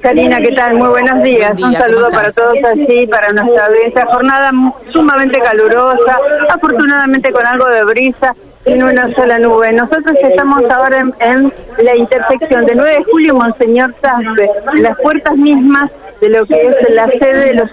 Karina, ¿qué tal? Muy buenos días. Un saludo para todos allí, para nuestra audiencia. Jornada sumamente calurosa, afortunadamente con algo de brisa en una sola nube. Nosotros estamos ahora en, la intersección de 9 de julio y Monseñor Zazpe, en las puertas mismas de lo que es la sede de los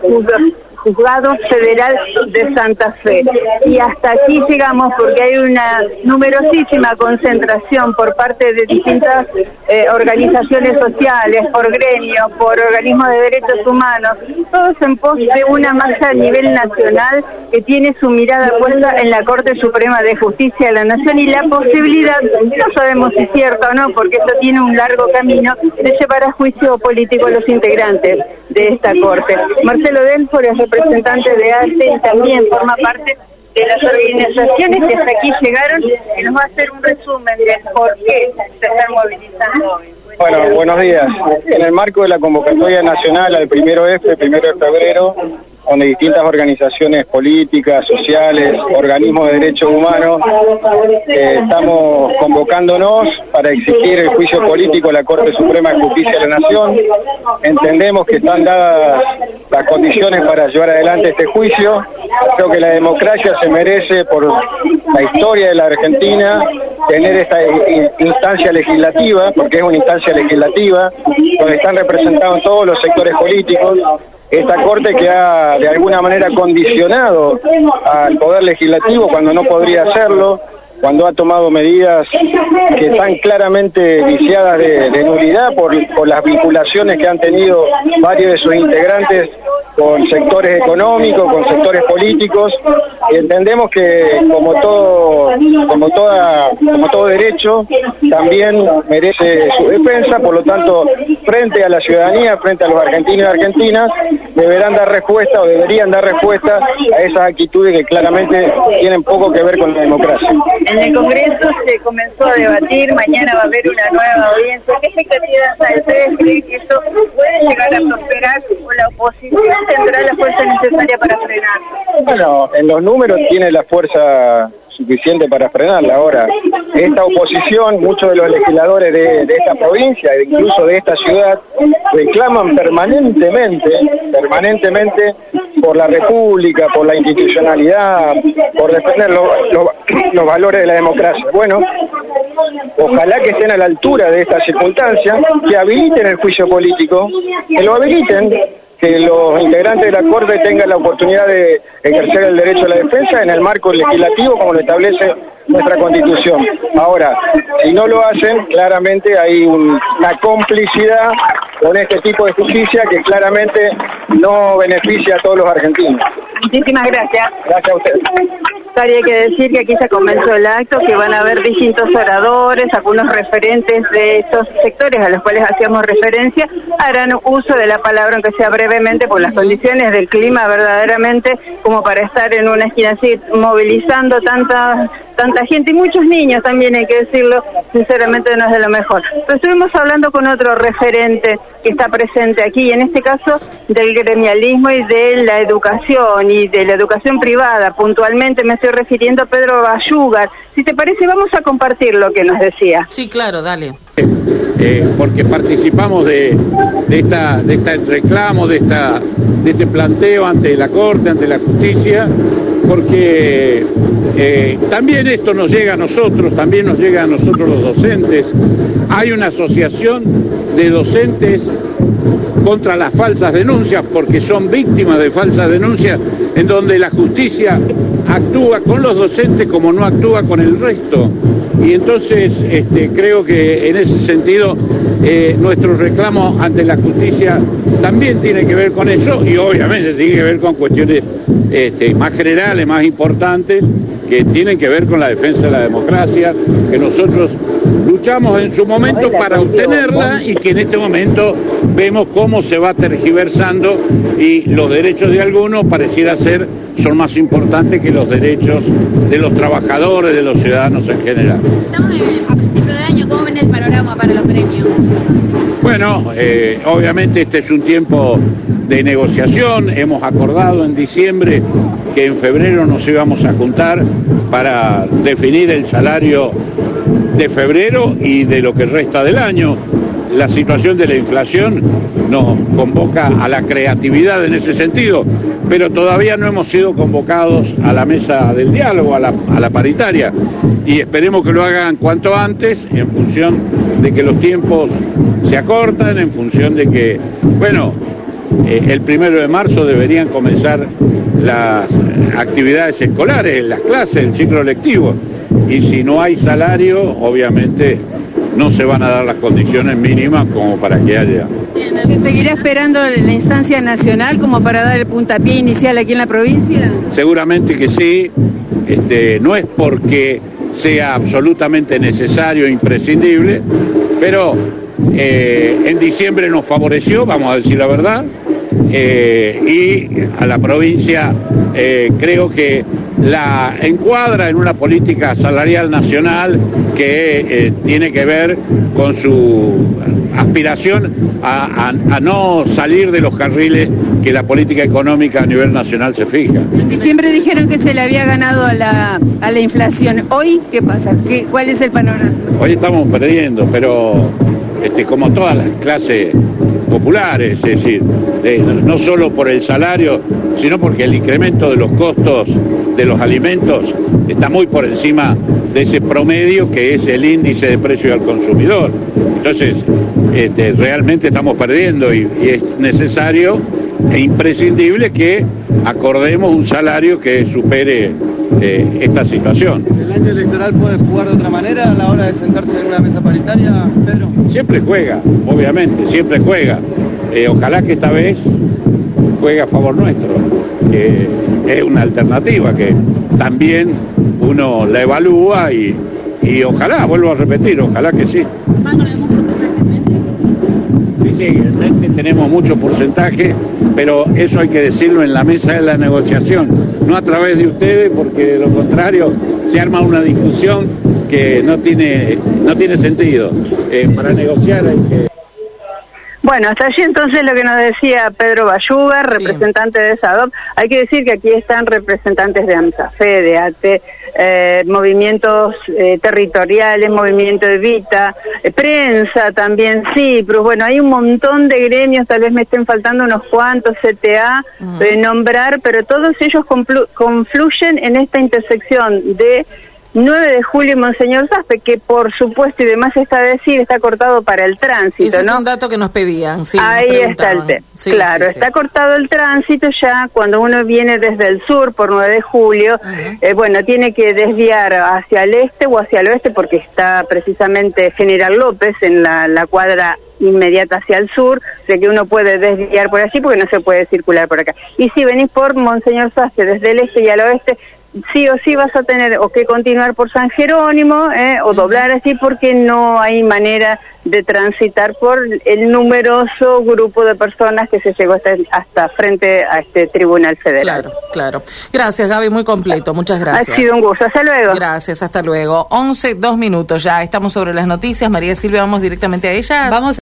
Juzgado Federal de Santa Fe. Y hasta aquí llegamos porque hay una numerosísima concentración por parte de distintas eh, organizaciones sociales, por gremios, por organismos de derechos humanos, todos en pos de una masa a nivel nacional que tiene su mirada puesta en la Corte Suprema de Justicia de la Nación y la posibilidad, no sabemos si es cierto o no, porque esto tiene un largo camino, de llevar a juicio político a los integrantes de esta Corte. Marcelo Delfor es representante de ACE y también forma parte de las organizaciones que hasta aquí llegaron y nos va a hacer un resumen de por qué se están movilizando Bueno, buenos días. En el marco de la convocatoria nacional al primero F, primero de febrero, donde distintas organizaciones políticas, sociales, organismos de derechos humanos, eh, estamos convocándonos para exigir el juicio político a la Corte Suprema de Justicia de la Nación. Entendemos que están dadas las condiciones para llevar adelante este juicio. Creo que la democracia se merece, por la historia de la Argentina, tener esta instancia legislativa, porque es una instancia legislativa, donde están representados todos los sectores políticos, esta Corte que ha de alguna manera condicionado al Poder Legislativo cuando no podría hacerlo, cuando ha tomado medidas que están claramente viciadas de, nulidad por, por las vinculaciones que han tenido varios de sus integrantes con sectores económicos, con sectores políticos, y entendemos que como todo, como toda, como todo derecho, también merece su defensa, por lo tanto, frente a la ciudadanía, frente a los argentinos y argentinas, deberán dar respuesta o deberían dar respuesta a esas actitudes que claramente tienen poco que ver con la democracia. En el Congreso se comenzó a debatir, mañana va a haber una nueva audiencia. ¿Qué expectativas hay? ¿Ustedes creen que esto puede llegar a prosperar o la oposición tendrá la fuerza necesaria para frenar? Bueno, en los números tiene la fuerza suficiente para frenarla. Ahora, esta oposición, muchos de los legisladores de, esta provincia e incluso de esta ciudad reclaman permanentemente, permanentemente por la república, por la institucionalidad, por defender los valores de la democracia. Bueno, ojalá que estén a la altura de esta circunstancia, que habiliten el juicio político, que lo habiliten que los integrantes de la Corte tengan la oportunidad de ejercer el derecho a la defensa en el marco legislativo como lo establece nuestra Constitución. Ahora, si no lo hacen, claramente hay una complicidad con este tipo de justicia que claramente no beneficia a todos los argentinos. Muchísimas gracias. Gracias a ustedes. Hay que decir que aquí se comenzó el acto, que van a haber distintos oradores, algunos referentes de estos sectores a los cuales hacíamos referencia, harán uso de la palabra, aunque sea brevemente, por las condiciones del clima verdaderamente, como para estar en una esquina así, movilizando tanta, tanta gente, y muchos niños también, hay que decirlo, sinceramente no es de lo mejor. Pero estuvimos hablando con otro referente que está presente aquí, en este caso del gremialismo y de la educación, y de la educación privada, puntualmente me estoy refiriendo a Pedro Bayugar. Si te parece, vamos a compartir lo que nos decía. Sí, claro, dale. Eh, porque participamos de, de, esta, de este reclamo, de, esta, de este planteo ante la Corte, ante la justicia, porque eh, también esto nos llega a nosotros, también nos llega a nosotros los docentes. Hay una asociación de docentes contra las falsas denuncias, porque son víctimas de falsas denuncias, en donde la justicia actúa con los docentes como no actúa con el resto. Y entonces este, creo que en ese sentido eh, nuestro reclamo ante la justicia también tiene que ver con eso y obviamente tiene que ver con cuestiones este, más generales, más importantes, que tienen que ver con la defensa de la democracia, que nosotros luchamos en su momento para obtenerla y que en este momento vemos cómo se va tergiversando y los derechos de algunos pareciera ser son más importantes que los derechos de los trabajadores, de los ciudadanos en general. Estamos a principio de año, ¿cómo ven el panorama para los premios? Bueno, eh, obviamente este es un tiempo de negociación, hemos acordado en diciembre que en febrero nos íbamos a juntar para definir el salario de febrero y de lo que resta del año. La situación de la inflación nos convoca a la creatividad en ese sentido, pero todavía no hemos sido convocados a la mesa del diálogo, a la, paritaria, y esperemos que lo hagan cuanto antes en función de que los tiempos se acortan, en función de que, bueno, eh, el primero de marzo deberían comenzar las actividades escolares, las clases, el ciclo lectivo. Y si no hay salario, obviamente no se van a dar las condiciones mínimas como para que haya. ¿Se seguirá esperando la instancia nacional como para dar el puntapié inicial aquí en la provincia? Seguramente que sí. Este, no es porque sea absolutamente necesario e imprescindible, pero eh, en diciembre nos favoreció, vamos a decir la verdad, eh, y a la provincia eh, creo que la encuadra en una política salarial nacional que tiene que ver con su aspiración a, no salir de los carriles que la política económica a nivel nacional se fija. En diciembre dijeron que se le había ganado a la, a la inflación. ¿Hoy qué pasa? ¿Qué, ¿Cuál es el panorama? Hoy estamos perdiendo, pero este, como todas las clases populares, es decir, no solo por el salario, sino porque el incremento de los costos de los alimentos está muy por encima de ese promedio que es el índice de precio al consumidor. Entonces, este, realmente estamos perdiendo y, es necesario e imprescindible que acordemos un salario que supere eh, esta situación. ¿El año electoral puede jugar de otra manera a la hora de sentarse en una mesa paritaria, Pedro? Siempre juega, obviamente, siempre juega. Eh, ojalá que esta vez juegue a favor nuestro, que es una alternativa que también uno la evalúa y, y ojalá, vuelvo a repetir, ojalá que sí. Sí, sí, tenemos mucho porcentaje, pero eso hay que decirlo en la mesa de la negociación, no a través de ustedes, porque de lo contrario se arma una discusión que no tiene, no tiene sentido. Eh, para negociar hay que... Bueno, hasta allí entonces lo que nos decía Pedro Bayuga, representante de SADOP. Hay que decir que aquí están representantes de AMSAFE, de ATE, eh, movimientos eh, territoriales, movimiento de Vita, eh, prensa también, sí, pero bueno, hay un montón de gremios, tal vez me estén faltando unos cuantos CTA de nombrar, pero todos ellos confluyen en esta intersección de 9 de julio Monseñor Zafpe, que por supuesto y demás está decir, está cortado para el tránsito, Ese es un dato que nos pedían, sí. Ahí está el tema. claro, está cortado el tránsito ya cuando uno viene desde el sur por 9 de julio, eh, bueno, tiene que desviar hacia el este o hacia el oeste porque está precisamente General López en la, la cuadra inmediata hacia el sur, de que uno puede desviar por allí porque no se puede circular por acá. Y si venís por Monseñor Saste desde el este y al oeste, sí o sí vas a tener o que continuar por San Jerónimo eh, o doblar así porque no hay manera de transitar por el numeroso grupo de personas que se llegó hasta, hasta frente a este Tribunal Federal. Claro, claro. Gracias, Gaby, muy completo. Muchas gracias. Ha sido un gusto. Hasta luego. Gracias, hasta luego. 11, dos minutos ya. Estamos sobre las noticias. María Silvia, vamos directamente a ellas. Vamos